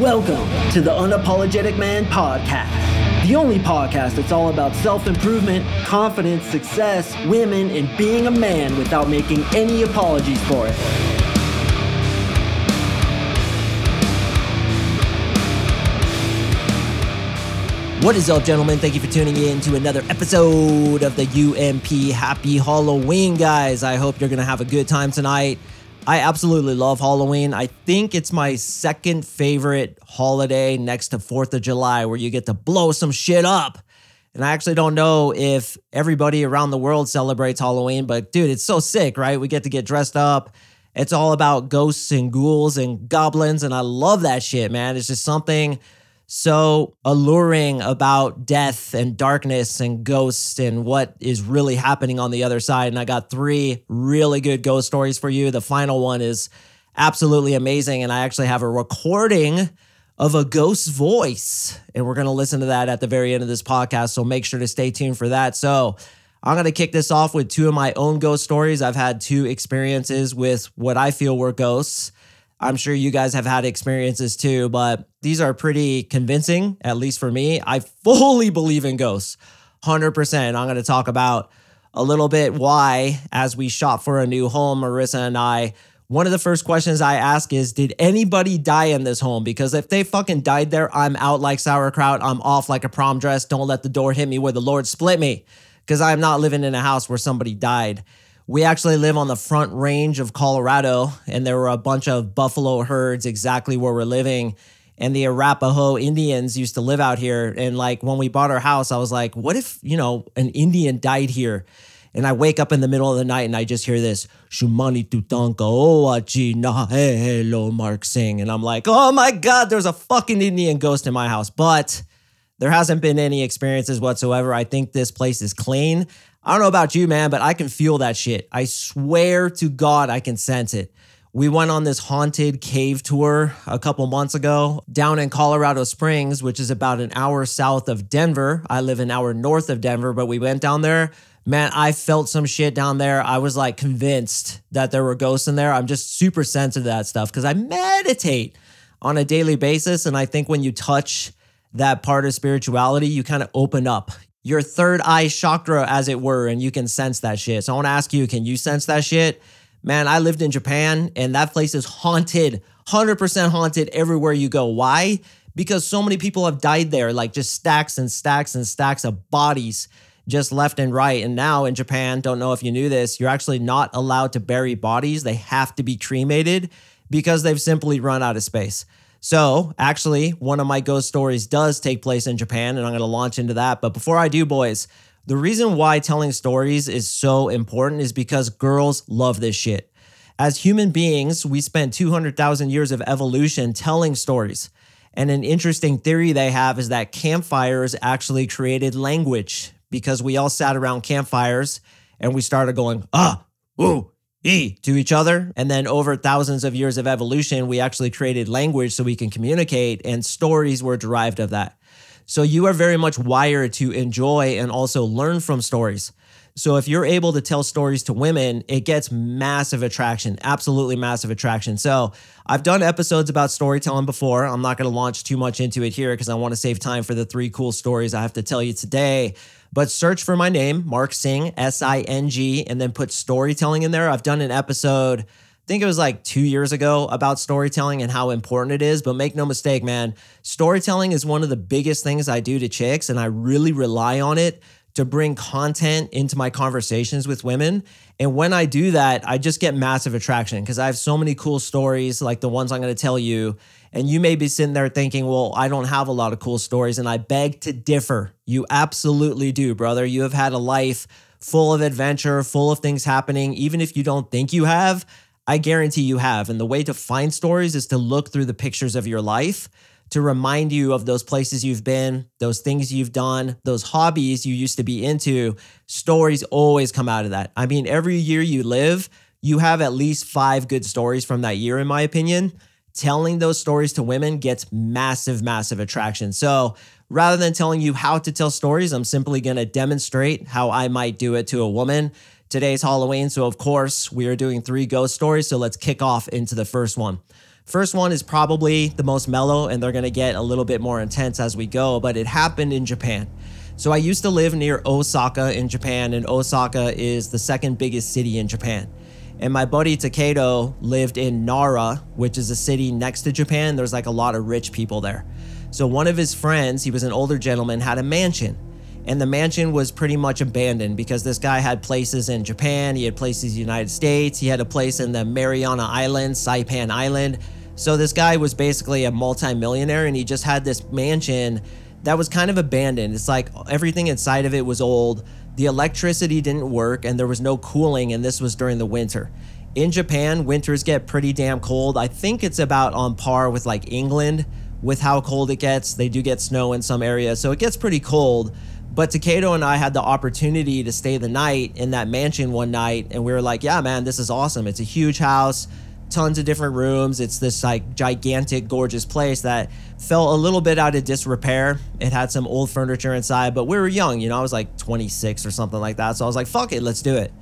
Welcome to the Unapologetic Man Podcast, the only podcast that's all about self improvement, confidence, success, women, and being a man without making any apologies for it. What is up, gentlemen? Thank you for tuning in to another episode of the UMP Happy Halloween, guys. I hope you're going to have a good time tonight. I absolutely love Halloween. I think it's my second favorite holiday next to 4th of July where you get to blow some shit up. And I actually don't know if everybody around the world celebrates Halloween, but dude, it's so sick, right? We get to get dressed up. It's all about ghosts and ghouls and goblins. And I love that shit, man. It's just something so alluring about death and darkness and ghosts and what is really happening on the other side. And I got three really good ghost stories for you. The final one is absolutely amazing. And I actually have a recording of a ghost's voice. And we're going to listen to that at the very end of this podcast. So make sure to stay tuned for that. So I'm going to kick this off with two of my own ghost stories. I've had two experiences with what I feel were ghosts. I'm sure you guys have had experiences too, but these are pretty convincing, at least for me. I fully believe in ghosts, 100%. I'm going to talk about a little bit why, as we shop for a new home, Marissa and I, one of the first questions I ask is Did anybody die in this home? Because if they fucking died there, I'm out like sauerkraut. I'm off like a prom dress. Don't let the door hit me where the Lord split me. Because I'm not living in a house where somebody died. We actually live on the front range of Colorado, and there were a bunch of buffalo herds exactly where we're living. And the Arapaho Indians used to live out here. And like when we bought our house, I was like, what if, you know, an Indian died here? And I wake up in the middle of the night and I just hear this Shumani Tutanka oh, Oachi hello Mark sing. And I'm like, oh my God, there's a fucking Indian ghost in my house. But there hasn't been any experiences whatsoever. I think this place is clean. I don't know about you, man, but I can feel that shit. I swear to God, I can sense it. We went on this haunted cave tour a couple months ago down in Colorado Springs, which is about an hour south of Denver. I live an hour north of Denver, but we went down there. Man, I felt some shit down there. I was like convinced that there were ghosts in there. I'm just super sensitive to that stuff because I meditate on a daily basis. And I think when you touch that part of spirituality, you kind of open up your third eye chakra, as it were, and you can sense that shit. So I want to ask you, can you sense that shit? Man, I lived in Japan and that place is haunted, 100% haunted everywhere you go. Why? Because so many people have died there, like just stacks and stacks and stacks of bodies just left and right. And now in Japan, don't know if you knew this, you're actually not allowed to bury bodies. They have to be cremated because they've simply run out of space. So, actually, one of my ghost stories does take place in Japan, and I'm going to launch into that. But before I do, boys, the reason why telling stories is so important is because girls love this shit. As human beings, we spent 200,000 years of evolution telling stories. And an interesting theory they have is that campfires actually created language because we all sat around campfires and we started going, ah, ooh, E to each other. And then over thousands of years of evolution, we actually created language so we can communicate, and stories were derived of that. So you are very much wired to enjoy and also learn from stories. So if you're able to tell stories to women, it gets massive attraction, absolutely massive attraction. So I've done episodes about storytelling before. I'm not going to launch too much into it here because I want to save time for the three cool stories I have to tell you today. But search for my name, Mark Sing, S I N G, and then put storytelling in there. I've done an episode, I think it was like two years ago, about storytelling and how important it is. But make no mistake, man, storytelling is one of the biggest things I do to chicks, and I really rely on it to bring content into my conversations with women. And when I do that, I just get massive attraction because I have so many cool stories like the ones I'm going to tell you. And you may be sitting there thinking, well, I don't have a lot of cool stories. And I beg to differ. You absolutely do, brother. You have had a life full of adventure, full of things happening. Even if you don't think you have, I guarantee you have. And the way to find stories is to look through the pictures of your life to remind you of those places you've been, those things you've done, those hobbies you used to be into. Stories always come out of that. I mean, every year you live, you have at least five good stories from that year, in my opinion. Telling those stories to women gets massive, massive attraction. So rather than telling you how to tell stories, I'm simply going to demonstrate how I might do it to a woman. Today's Halloween, so of course, we are doing three ghost stories. So let's kick off into the first one. First one is probably the most mellow, and they're gonna get a little bit more intense as we go, but it happened in Japan. So I used to live near Osaka in Japan, and Osaka is the second biggest city in Japan. And my buddy Takedo lived in Nara, which is a city next to Japan. There's like a lot of rich people there. So one of his friends, he was an older gentleman, had a mansion. And the mansion was pretty much abandoned because this guy had places in Japan, he had places in the United States, he had a place in the Mariana Islands, Saipan Island. So this guy was basically a multimillionaire and he just had this mansion that was kind of abandoned. It's like everything inside of it was old. The electricity didn't work and there was no cooling, and this was during the winter. In Japan, winters get pretty damn cold. I think it's about on par with like England with how cold it gets. They do get snow in some areas, so it gets pretty cold. But Takedo and I had the opportunity to stay the night in that mansion one night, and we were like, yeah, man, this is awesome. It's a huge house tons of different rooms. It's this like gigantic, gorgeous place that felt a little bit out of disrepair. It had some old furniture inside, but we were young, you know, I was like 26 or something like that. So I was like, fuck it, let's do it.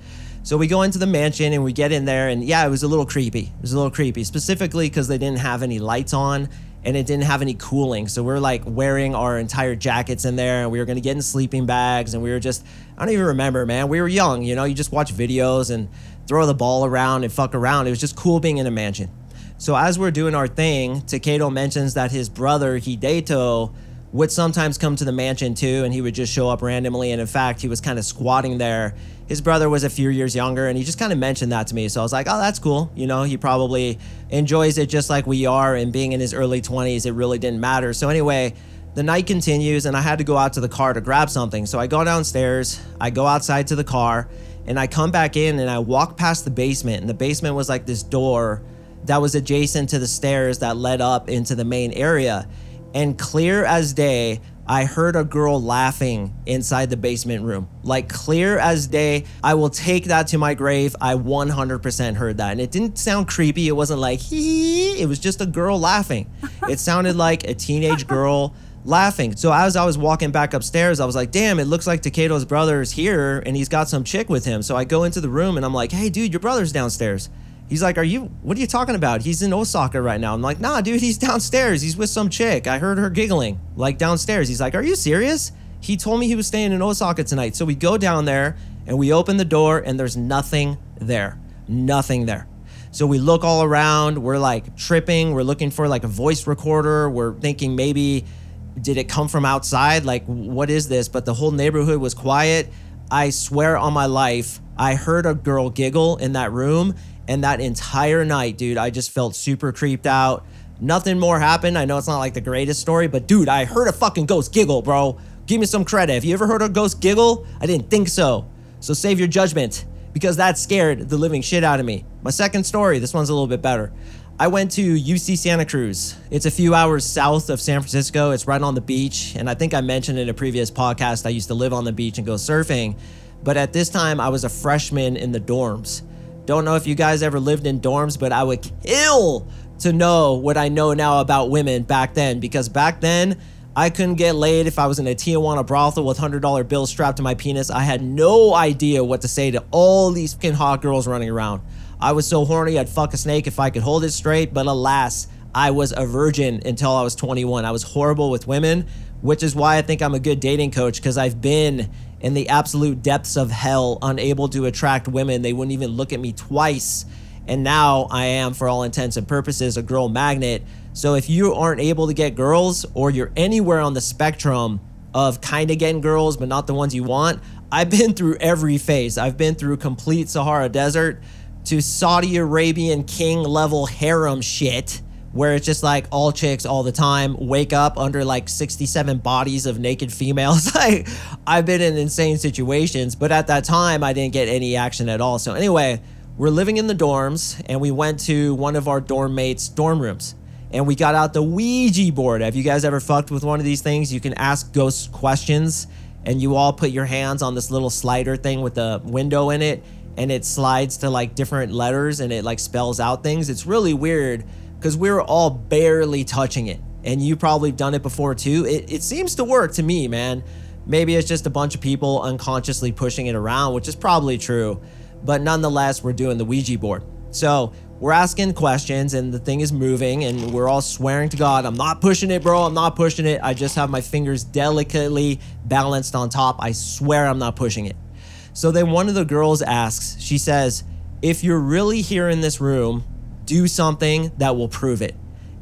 So we go into the mansion and we get in there, and yeah, it was a little creepy. It was a little creepy, specifically because they didn't have any lights on and it didn't have any cooling. So we are like wearing our entire jackets in there and we were gonna get in sleeping bags and we were just, I don't even remember, man. We were young, you know, you just watch videos and throw the ball around and fuck around. It was just cool being in a mansion. So as we're doing our thing, Takedo mentions that his brother Hideto would sometimes come to the mansion too, and he would just show up randomly. And in fact, he was kind of squatting there. His brother was a few years younger, and he just kind of mentioned that to me. So I was like, oh, that's cool. You know, he probably enjoys it just like we are. And being in his early 20s, it really didn't matter. So anyway, the night continues, and I had to go out to the car to grab something. So I go downstairs, I go outside to the car, and I come back in and I walk past the basement, and the basement was like this door that was adjacent to the stairs that led up into the main area. And clear as day, I heard a girl laughing inside the basement room. Like clear as day. I will take that to my grave. I 100% heard that. And it didn't sound creepy. It wasn't like hee. It was just a girl laughing. It sounded like a teenage girl laughing. So as I was walking back upstairs, I was like, damn, it looks like Takedo's brother is here and he's got some chick with him. So I go into the room and I'm like, hey, dude, your brother's downstairs. He's like, are you, what are you talking about? He's in Osaka right now. I'm like, nah, dude, he's downstairs. He's with some chick. I heard her giggling, like downstairs. He's like, are you serious? He told me he was staying in Osaka tonight. So we go down there and we open the door and there's nothing there. Nothing there. So we look all around. We're like tripping. We're looking for like a voice recorder. We're thinking maybe did it come from outside? Like, what is this? But the whole neighborhood was quiet. I swear on my life, I heard a girl giggle in that room. And that entire night, dude, I just felt super creeped out. Nothing more happened. I know it's not like the greatest story, but dude, I heard a fucking ghost giggle, bro. Give me some credit. Have you ever heard a ghost giggle? I didn't think so. So save your judgment because that scared the living shit out of me. My second story, this one's a little bit better. I went to UC Santa Cruz. It's a few hours south of San Francisco. It's right on the beach. And I think I mentioned in a previous podcast, I used to live on the beach and go surfing. But at this time, I was a freshman in the dorms. Don't know if you guys ever lived in dorms, but I would kill to know what I know now about women back then. Because back then, I couldn't get laid if I was in a Tijuana brothel with $100 bills strapped to my penis. I had no idea what to say to all these fucking hot girls running around. I was so horny I'd fuck a snake if I could hold it straight, but alas, I was a virgin until I was 21. I was horrible with women, which is why I think I'm a good dating coach because I've been in the absolute depths of hell, unable to attract women. They wouldn't even look at me twice. And now I am, for all intents and purposes, a girl magnet. So if you aren't able to get girls or you're anywhere on the spectrum of kind of getting girls, but not the ones you want, I've been through every phase. I've been through complete Sahara Desert to Saudi Arabian king level harem shit where it's just like all chicks all the time wake up under like 67 bodies of naked females. I I've been in insane situations, but at that time I didn't get any action at all. So anyway, we're living in the dorms and we went to one of our dorm mates' dorm rooms and we got out the Ouija board. Have you guys ever fucked with one of these things? You can ask ghosts questions and you all put your hands on this little slider thing with the window in it and it slides to like different letters and it like spells out things. It's really weird because we are all barely touching it. And you probably done it before too. It, it seems to work to me, man. Maybe it's just a bunch of people unconsciously pushing it around, which is probably true. But nonetheless, we're doing the Ouija board. So we're asking questions and the thing is moving and we're all swearing to God, I'm not pushing it, bro. I'm not pushing it. I just have my fingers delicately balanced on top. I swear I'm not pushing it. So then one of the girls asks, she says, If you're really here in this room, do something that will prove it.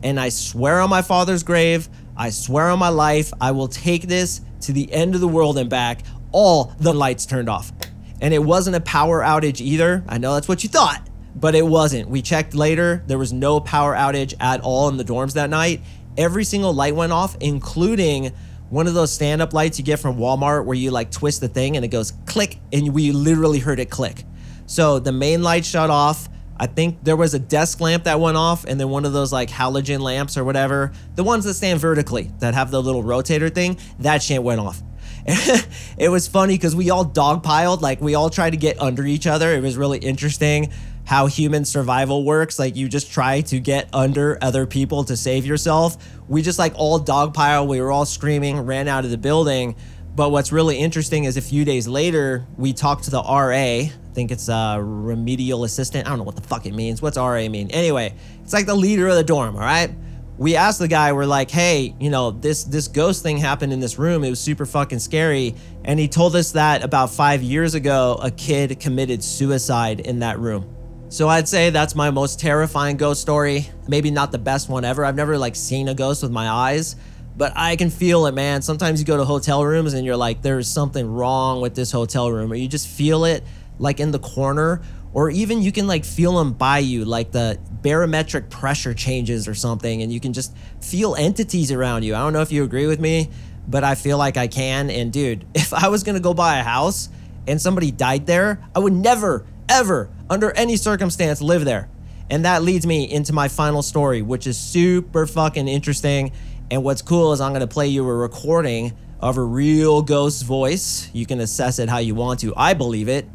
And I swear on my father's grave, I swear on my life, I will take this to the end of the world and back. All the lights turned off. And it wasn't a power outage either. I know that's what you thought, but it wasn't. We checked later, there was no power outage at all in the dorms that night. Every single light went off, including one of those stand up lights you get from Walmart where you like twist the thing and it goes click, and we literally heard it click. So the main light shut off. I think there was a desk lamp that went off, and then one of those like halogen lamps or whatever, the ones that stand vertically that have the little rotator thing, that shit went off. it was funny because we all dogpiled, like we all tried to get under each other. It was really interesting how human survival works. Like you just try to get under other people to save yourself. We just like all dogpile. We were all screaming, ran out of the building. But what's really interesting is a few days later, we talked to the RA. I think it's a remedial assistant. I don't know what the fuck it means. What's RA mean? Anyway, it's like the leader of the dorm, all right? We asked the guy, we're like, hey, you know, this this ghost thing happened in this room. It was super fucking scary. And he told us that about five years ago, a kid committed suicide in that room. So I'd say that's my most terrifying ghost story. Maybe not the best one ever. I've never like seen a ghost with my eyes, but I can feel it, man. Sometimes you go to hotel rooms and you're like, there's something wrong with this hotel room, or you just feel it like in the corner, or even you can like feel them by you, like the barometric pressure changes or something, and you can just feel entities around you. I don't know if you agree with me, but I feel like I can. And dude, if I was gonna go buy a house and somebody died there, I would never, ever under any circumstance, live there. And that leads me into my final story, which is super fucking interesting. And what's cool is I'm gonna play you a recording of a real ghost's voice. You can assess it how you want to. I believe it.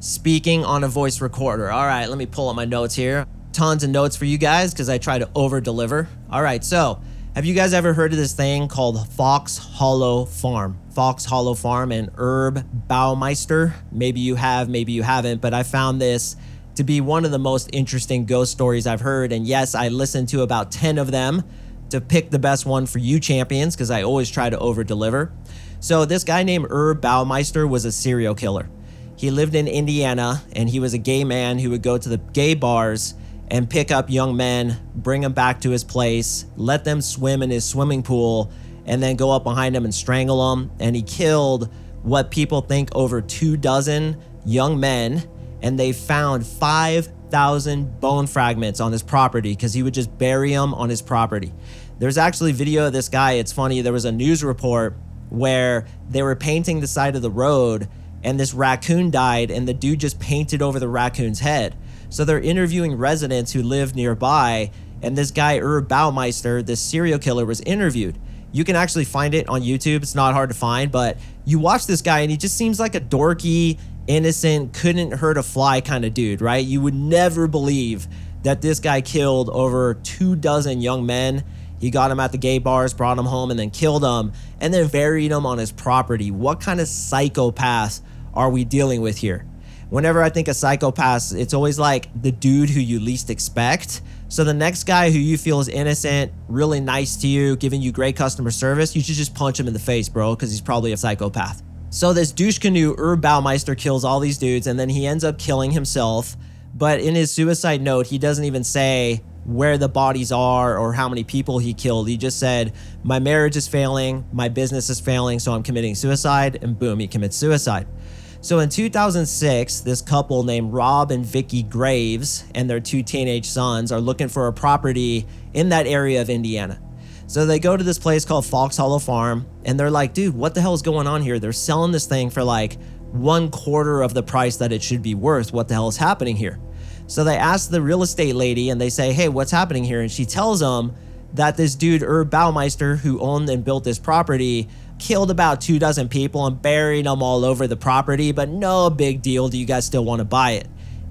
Speaking on a voice recorder. All right, let me pull up my notes here. Tons of notes for you guys because I try to over deliver. All right, so have you guys ever heard of this thing called Fox Hollow Farm? Fox Hollow Farm and Herb Baumeister. Maybe you have, maybe you haven't, but I found this to be one of the most interesting ghost stories I've heard. And yes, I listened to about 10 of them to pick the best one for you champions because I always try to over deliver. So, this guy named Herb Baumeister was a serial killer. He lived in Indiana and he was a gay man who would go to the gay bars and pick up young men, bring them back to his place, let them swim in his swimming pool, and then go up behind them and strangle them. And he killed what people think over two dozen young men, and they found 5,000 bone fragments on his property because he would just bury them on his property. There's actually video of this guy. It's funny. There was a news report where they were painting the side of the road and this raccoon died and the dude just painted over the raccoon's head. So they're interviewing residents who live nearby, and this guy, Herb Baumeister, this serial killer, was interviewed. You can actually find it on YouTube. It's not hard to find, but you watch this guy, and he just seems like a dorky, innocent, couldn't hurt a fly kind of dude, right? You would never believe that this guy killed over two dozen young men. He got them at the gay bars, brought them home, and then killed them, and then buried them on his property. What kind of psychopath are we dealing with here? whenever I think of psychopaths, it's always like the dude who you least expect. So the next guy who you feel is innocent, really nice to you, giving you great customer service, you should just punch him in the face, bro, because he's probably a psychopath. So this douche canoe, Herb Baumeister, kills all these dudes, and then he ends up killing himself. But in his suicide note, he doesn't even say where the bodies are or how many people he killed. He just said, My marriage is failing, my business is failing, so I'm committing suicide, and boom, he commits suicide. So in 2006, this couple named Rob and Vicky Graves and their two teenage sons are looking for a property in that area of Indiana. So they go to this place called Fox Hollow Farm and they're like, dude, what the hell is going on here? They're selling this thing for like one quarter of the price that it should be worth. What the hell is happening here? So they ask the real estate lady and they say, hey, what's happening here? And she tells them that this dude, Herb Baumeister, who owned and built this property, killed about two dozen people and buried them all over the property, but no big deal. Do you guys still want to buy it?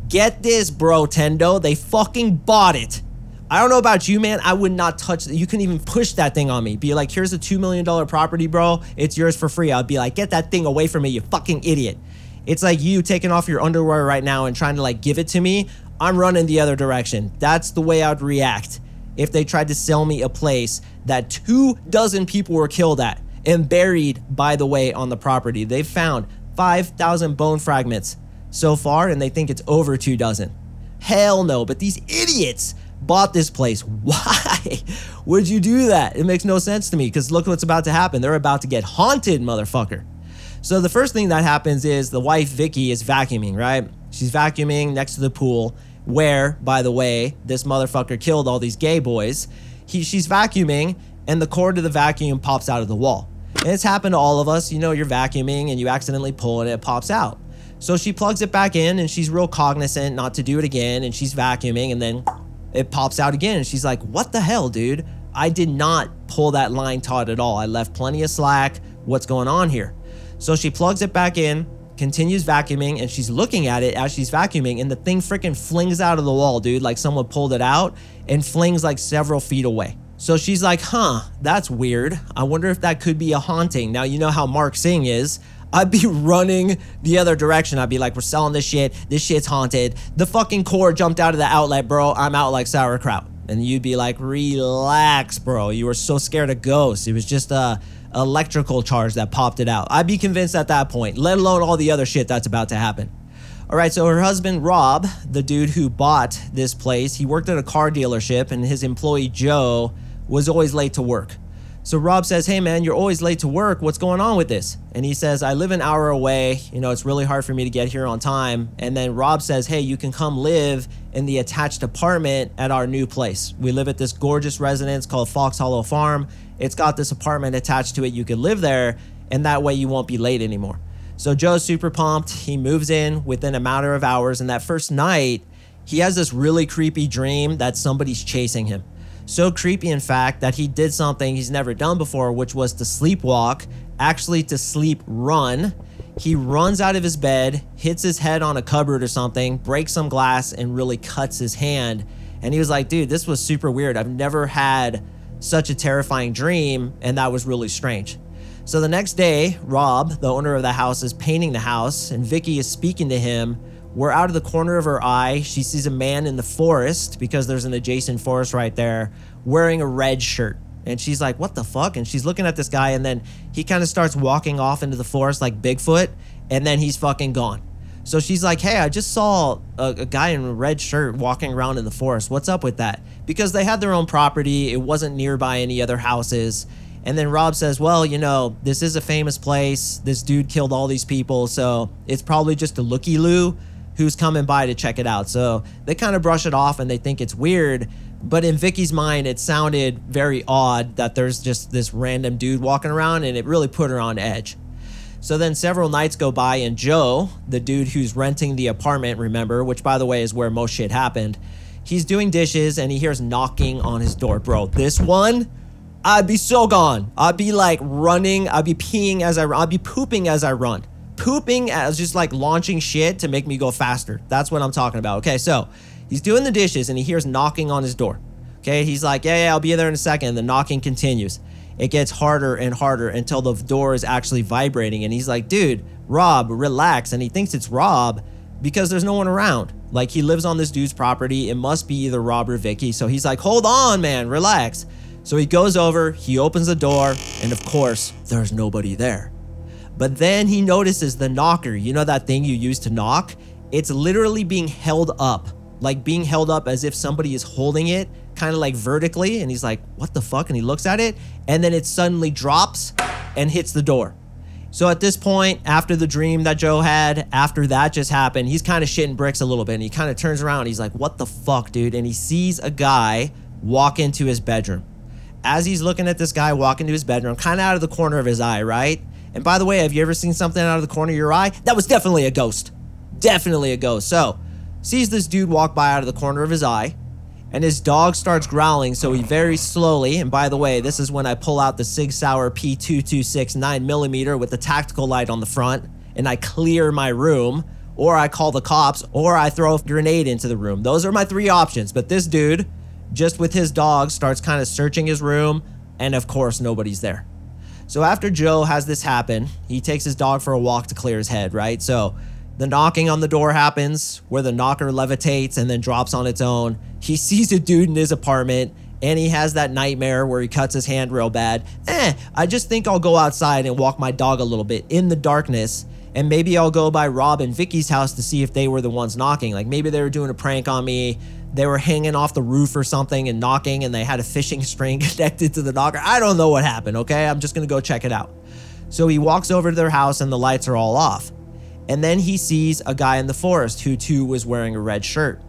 Get this, bro, Tendo. They fucking bought it. I don't know about you, man. I would not touch it. You couldn't even push that thing on me. Be like, here's a $2 million property, bro. It's yours for free. I'd be like, get that thing away from me, you fucking idiot. It's like you taking off your underwear right now and trying to like give it to me. I'm running the other direction. That's the way I'd react if they tried to sell me a place that two dozen people were killed at and buried, by the way, on the property. They've found 5,000 bone fragments so far, and they think it's over two dozen. Hell no, but these idiots bought this place. Why would you do that? It makes no sense to me because look what's about to happen. They're about to get haunted, motherfucker. So the first thing that happens is the wife Vicky is vacuuming, right? She's vacuuming next to the pool where, by the way, this motherfucker killed all these gay boys. He, she's vacuuming and the cord of the vacuum pops out of the wall. And it's happened to all of us. You know, you're vacuuming and you accidentally pull it and it pops out. So she plugs it back in and she's real cognizant not to do it again. And she's vacuuming and then it pops out again. And she's like, What the hell, dude? I did not pull that line taut at all. I left plenty of slack. What's going on here? So she plugs it back in, continues vacuuming, and she's looking at it as she's vacuuming, and the thing freaking flings out of the wall, dude, like someone pulled it out and flings like several feet away. So she's like, huh, that's weird. I wonder if that could be a haunting. Now, you know how Mark Sing is. I'd be running the other direction. I'd be like, we're selling this shit. This shit's haunted. The fucking cord jumped out of the outlet, bro. I'm out like sauerkraut. And you'd be like, relax, bro. You were so scared of ghosts. It was just a electrical charge that popped it out. I'd be convinced at that point, let alone all the other shit that's about to happen. All right, so her husband, Rob, the dude who bought this place, he worked at a car dealership, and his employee, Joe, was always late to work. So Rob says, Hey man, you're always late to work. What's going on with this? And he says, I live an hour away. You know, it's really hard for me to get here on time. And then Rob says, Hey, you can come live in the attached apartment at our new place. We live at this gorgeous residence called Fox Hollow Farm. It's got this apartment attached to it. You can live there, and that way you won't be late anymore. So Joe's super pumped. He moves in within a matter of hours. And that first night, he has this really creepy dream that somebody's chasing him. So creepy, in fact, that he did something he's never done before, which was to sleepwalk, actually to sleep run. He runs out of his bed, hits his head on a cupboard or something, breaks some glass, and really cuts his hand. And he was like, dude, this was super weird. I've never had such a terrifying dream, and that was really strange. So the next day, Rob, the owner of the house, is painting the house, and Vicky is speaking to him where out of the corner of her eye, she sees a man in the forest because there's an adjacent forest right there wearing a red shirt. And she's like, What the fuck? And she's looking at this guy, and then he kind of starts walking off into the forest like Bigfoot, and then he's fucking gone. So she's like, Hey, I just saw a, a, guy in a red shirt walking around in the forest. What's up with that? Because they had their own property, it wasn't nearby any other houses. And then Rob says, Well, you know, this is a famous place. This dude killed all these people, so it's probably just a looky loo who's coming by to check it out. So they kind of brush it off and they think it's weird. But in Vicky's mind, it sounded very odd that there's just this random dude walking around and it really put her on edge. So then several nights go by, and Joe, the dude who's renting the apartment, remember, which by the way is where most shit happened, he's doing dishes and he hears knocking on his door. Bro, this one, I'd be so gone. I'd be like running, I'd be peeing as I I'd be pooping as I run pooping as just like launching shit to make me go faster. That's what I'm talking about. Okay, so he's doing the dishes and he hears knocking on his door. Okay, he's like, yeah, yeah, I'll be there in a second. The knocking continues. It gets harder and harder until the door is actually vibrating. And he's like, dude, Rob, relax. And he thinks it's Rob because there's no one around. Like he lives on this dude's property. It must be either Rob or Vicky. So he's like, hold on, man, relax. So he goes over, he opens the door, and of course, there's nobody there. But then he notices the knocker. You know that thing you use to knock? It's literally being held up, like being held up as if somebody is holding it, kind of like vertically. And he's like, what the fuck? And he looks at it, and then it suddenly drops and hits the door. So at this point, after the dream that Joe had, after that just happened, he's kind of shitting bricks a little bit. And he kind of turns around. he's like, what the fuck, dude? And he sees a guy walk into his bedroom. As he's looking at this guy walk into his bedroom, kind of out of the corner of his eye, right? And by the way, have you ever seen something out of the corner of your eye? That was definitely a ghost. Definitely a ghost. So, sees this dude walk by out of the corner of his eye, and his dog starts growling. So he very slowly, and by the way, this is when I pull out the Sig Sauer P226 9mm with the tactical light on the front, and I clear my room, or I call the cops, or I throw a grenade into the room. Those are my three options. But this dude, just with his dog, starts kind of searching his room, and of course, nobody's there. So after Joe has this happen, he takes his dog for a walk to clear his head, right? So The knocking on the door happens, where the knocker levitates and then drops on its own. He sees a dude in his apartment and he has that nightmare where he cuts his hand real bad. Eh, I just think I'll go outside and walk my dog a little bit in the darkness. And maybe I'll go by Rob and Vicky's house to see if they were the ones knocking. Like maybe they were doing a prank on me. They were hanging off the roof or something and knocking, and they had a fishing string connected to the knocker. I don't know what happened, okay? I'm just gonna go check it out. So he walks over to their house, and the lights are all off. And then he sees a guy in the forest who too was wearing a red shirt.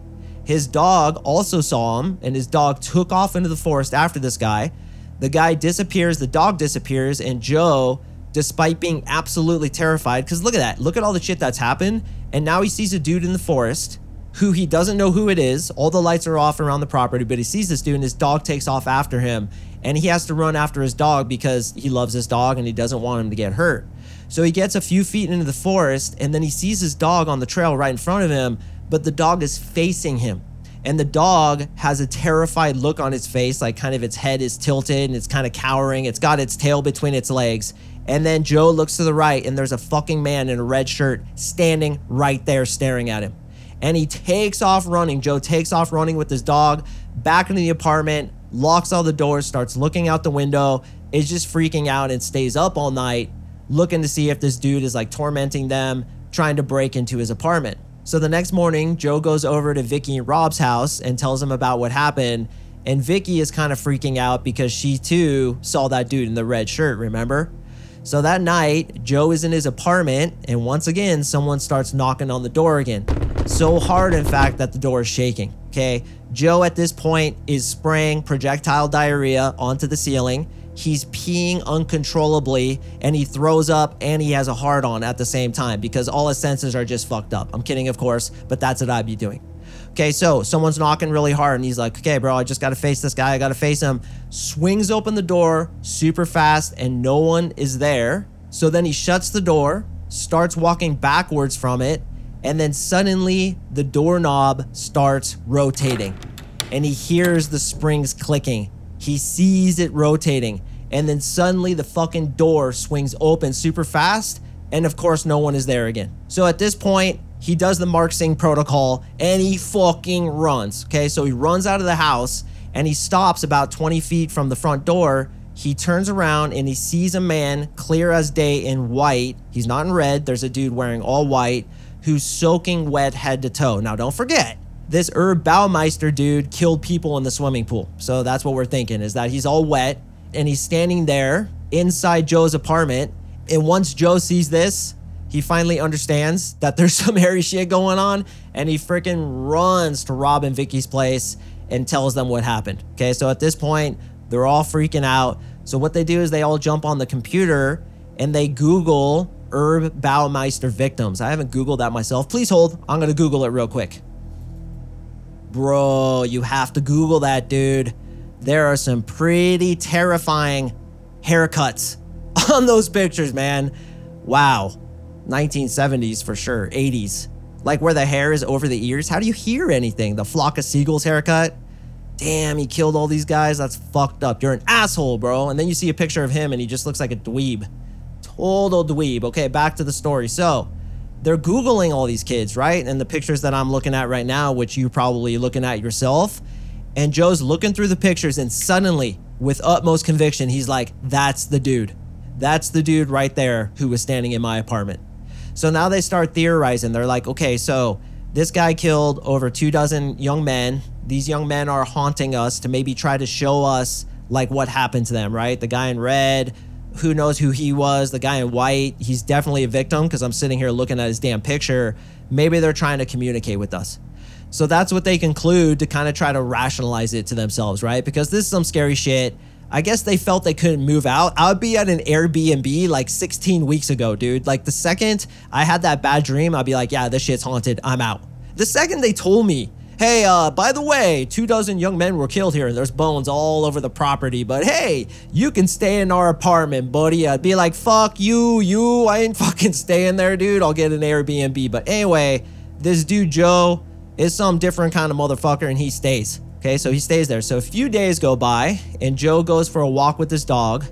His dog also saw him, and his dog took off into the forest after this guy. The guy disappears, the dog disappears, and Joe, despite being absolutely terrified, because look at that, look at all the shit that's happened. And now he sees a dude in the forest who he doesn't know who it is. All the lights are off around the property, but he sees this dude, and his dog takes off after him. And he has to run after his dog because he loves his dog and he doesn't want him to get hurt. So he gets a few feet into the forest and then he sees his dog on the trail right in front of him, but the dog is facing him. And the dog has a terrified look on its face, like kind of its head is tilted and it's kind of cowering. It's got its tail between its legs. And then Joe looks to the right and there's a fucking man in a red shirt standing right there staring at him. And he takes off running. Joe takes off running with his dog back into the apartment, locks all the doors, starts looking out the window, is just freaking out and stays up all night looking to see if this dude is like tormenting them, trying to break into his apartment. So the next morning, Joe goes over to Vicky and Rob's house and tells them about what happened. And Vicky is kind of freaking out because she too saw that dude in the red shirt, remember? So that night, Joe is in his apartment, and once again, someone starts knocking on the door again. So hard, in fact, that the door is shaking. Okay. Joe at this point is spraying projectile diarrhea onto the ceiling he's peeing uncontrollably and he throws up and he has a hard on at the same time because all his senses are just fucked up. I'm kidding, of course, but that's what I'd be doing. Okay, so someone's knocking really hard and he's like, okay, bro, I just got to face this guy. I got to face him. Swings open the door super fast and no one is there. So then he shuts the door, starts walking backwards from it, and then suddenly the doorknob starts rotating and he hears the springs clicking he sees it rotating, and then suddenly the fucking door swings open super fast, and of course, no one is there again. So at this point, he does the Mark Sing protocol and he fucking runs. Okay, so he runs out of the house and he stops about 20 feet from the front door. He turns around and he sees a man clear as day in white. He's not in red, there's a dude wearing all white who's soaking wet head to toe. Now, don't forget, this Herb Baumeister dude killed people in the swimming pool. So that's what we're thinking is that he's all wet and he's standing there inside Joe's apartment. And once Joe sees this, he finally understands that there's some hairy shit going on and he freaking runs to Rob and Vicky's place and tells them what happened. Okay, so at this point, they're all freaking out. So what they do is they all jump on the computer and they Google Herb Baumeister victims. I haven't Googled that myself. Please hold. I'm going to Google it real quick. Bro, you have to Google that, dude. There are some pretty terrifying haircuts on those pictures, man. Wow. 1970s for sure, 80s. Like where the hair is over the ears. How do you hear anything? The flock of seagulls haircut? Damn, he killed all these guys. That's fucked up. You're an asshole, bro. And then you see a picture of him and he just looks like a dweeb. Total dweeb. Okay, back to the story. So, they're Googling all these kids, right? And the pictures that I'm looking at right now, which you're probably looking at yourself. And Joe's looking through the pictures, and suddenly, with utmost conviction, he's like, That's the dude. That's the dude right there who was standing in my apartment. So now they start theorizing. They're like, okay, so this guy killed over two dozen young men. These young men are haunting us to maybe try to show us like what happened to them, right? The guy in red who knows who he was, the guy in white, he's definitely a victim because I'm sitting here looking at his damn picture. Maybe they're trying to communicate with us. So that's what they conclude to kind of try to rationalize it to themselves, right? Because this is some scary shit. I guess they felt they couldn't move out. I would be at an Airbnb like 16 weeks ago, dude. Like the second I had that bad dream, I'd be like, yeah, this shit's haunted. I'm out. The second they told me hey, uh, by the way, two dozen young men were killed here and there's bones all over the property, but hey, you can stay in our apartment, buddy. I'd be like, fuck you, you, I ain't fucking staying there, dude. I'll get an Airbnb. But anyway, this dude, Joe, is some different kind of motherfucker and he stays. Okay, so he stays there. So a few days go by and Joe goes for a walk with his dog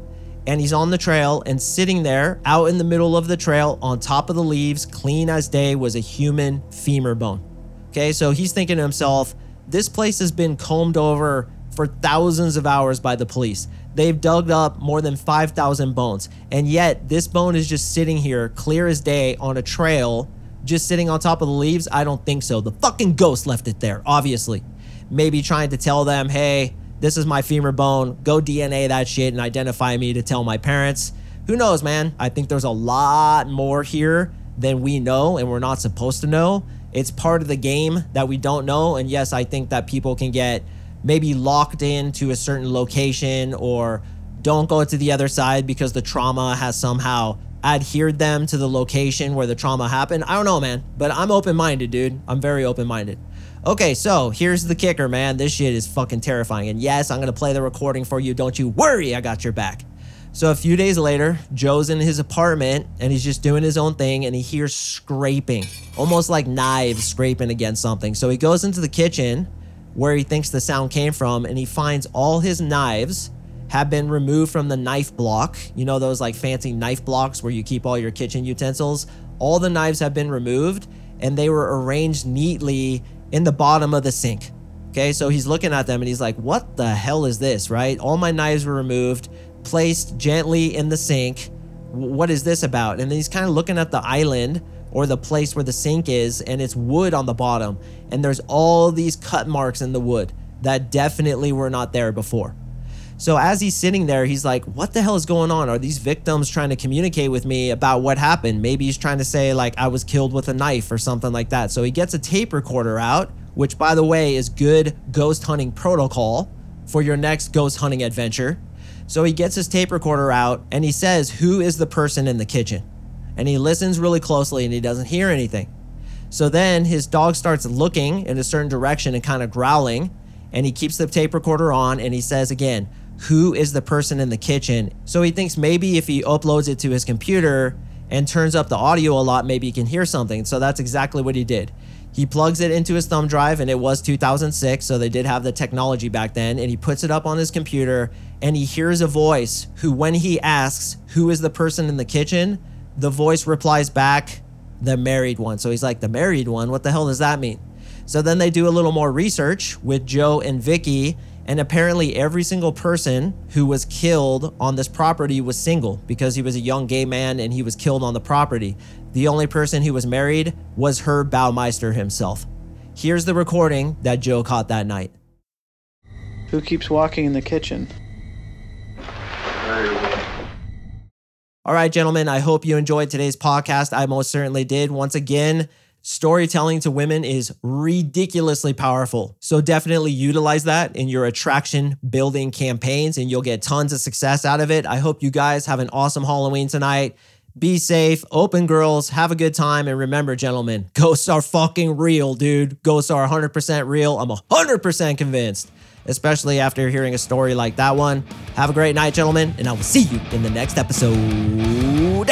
and he's on the trail and sitting there out in the middle of the trail on top of the leaves, clean as day, was a human femur bone. Okay, so he's thinking to himself, this place has been combed over for thousands of hours by the police. They've dug up more than 5,000 bones, and yet this bone is just sitting here, clear as day, on a trail, just sitting on top of the leaves. I don't think so. The fucking ghost left it there, obviously. Maybe trying to tell them, hey, this is my femur bone. Go DNA that shit and identify me to tell my parents. Who knows, man? I think there's a lot more here than we know and we're not supposed to know. It's part of the game that we don't know. And yes, I think that people can get maybe locked into a certain location or don't go to the other side because the trauma has somehow adhered them to the location where the trauma happened. I don't know, man, but I'm open minded, dude. I'm very open minded. Okay, so here's the kicker, man. This shit is fucking terrifying. And yes, I'm gonna play the recording for you. Don't you worry, I got your back. So a few days later, Joe's in his apartment and he's just doing his own thing and he hears scraping, almost like knives scraping against something. So he goes into the kitchen where he thinks the sound came from and he finds all his knives have been removed from the knife block. You know, those like fancy knife blocks where you keep all your kitchen utensils? All the knives have been removed and they were arranged neatly in the bottom of the sink. Okay, so he's looking at them and he's like, What the hell is this, right? All my knives were removed, placed gently in the sink. What is this about? And he's kind of looking at the island or the place where the sink is, and it's wood on the bottom. And there's all these cut marks in the wood that definitely were not there before. So as he's sitting there, he's like, What the hell is going on? Are these victims trying to communicate with me about what happened? Maybe he's trying to say, like, I was killed with a knife or something like that. So he gets a tape recorder out, which, by the way, is good ghost hunting protocol for your next ghost hunting adventure. So he gets his tape recorder out and he says, Who is the person in the kitchen? And he listens really closely and he doesn't hear anything. So then his dog starts looking in a certain direction and kind of growling. And he keeps the tape recorder on and he says again, who is the person in the kitchen. So he thinks maybe if he uploads it to his computer and turns up the audio a lot, maybe he can hear something. So that's exactly what he did. He plugs it into his thumb drive, and it was 2006, so they did have the technology back then. And he puts it up on his computer, and he hears a voice who, when he asks, Who is the person in the kitchen? the voice replies back, The married one. So he's like, The married one? What the hell does that mean? So then they do a little more research with Joe and Vicky, and apparently, every single person who was killed on this property was single because he was a young gay man and he was killed on the property. The only person who was married was Herb Baumeister himself. Here's the recording that Joe caught that night. Who keeps walking in the kitchen? All right, gentlemen, I hope you enjoyed today's podcast. I most certainly did. Once again, storytelling to women is ridiculously powerful. So definitely utilize that in your attraction building campaigns and you'll get tons of success out of it. I hope you guys have an awesome Halloween tonight. Be safe, open girls, have a good time. And remember, gentlemen, ghosts are fucking real, dude. Ghosts are 100% real. I'm 100% convinced, especially after hearing a story like that one. Have a great night, gentlemen, and I will see you in the next episode.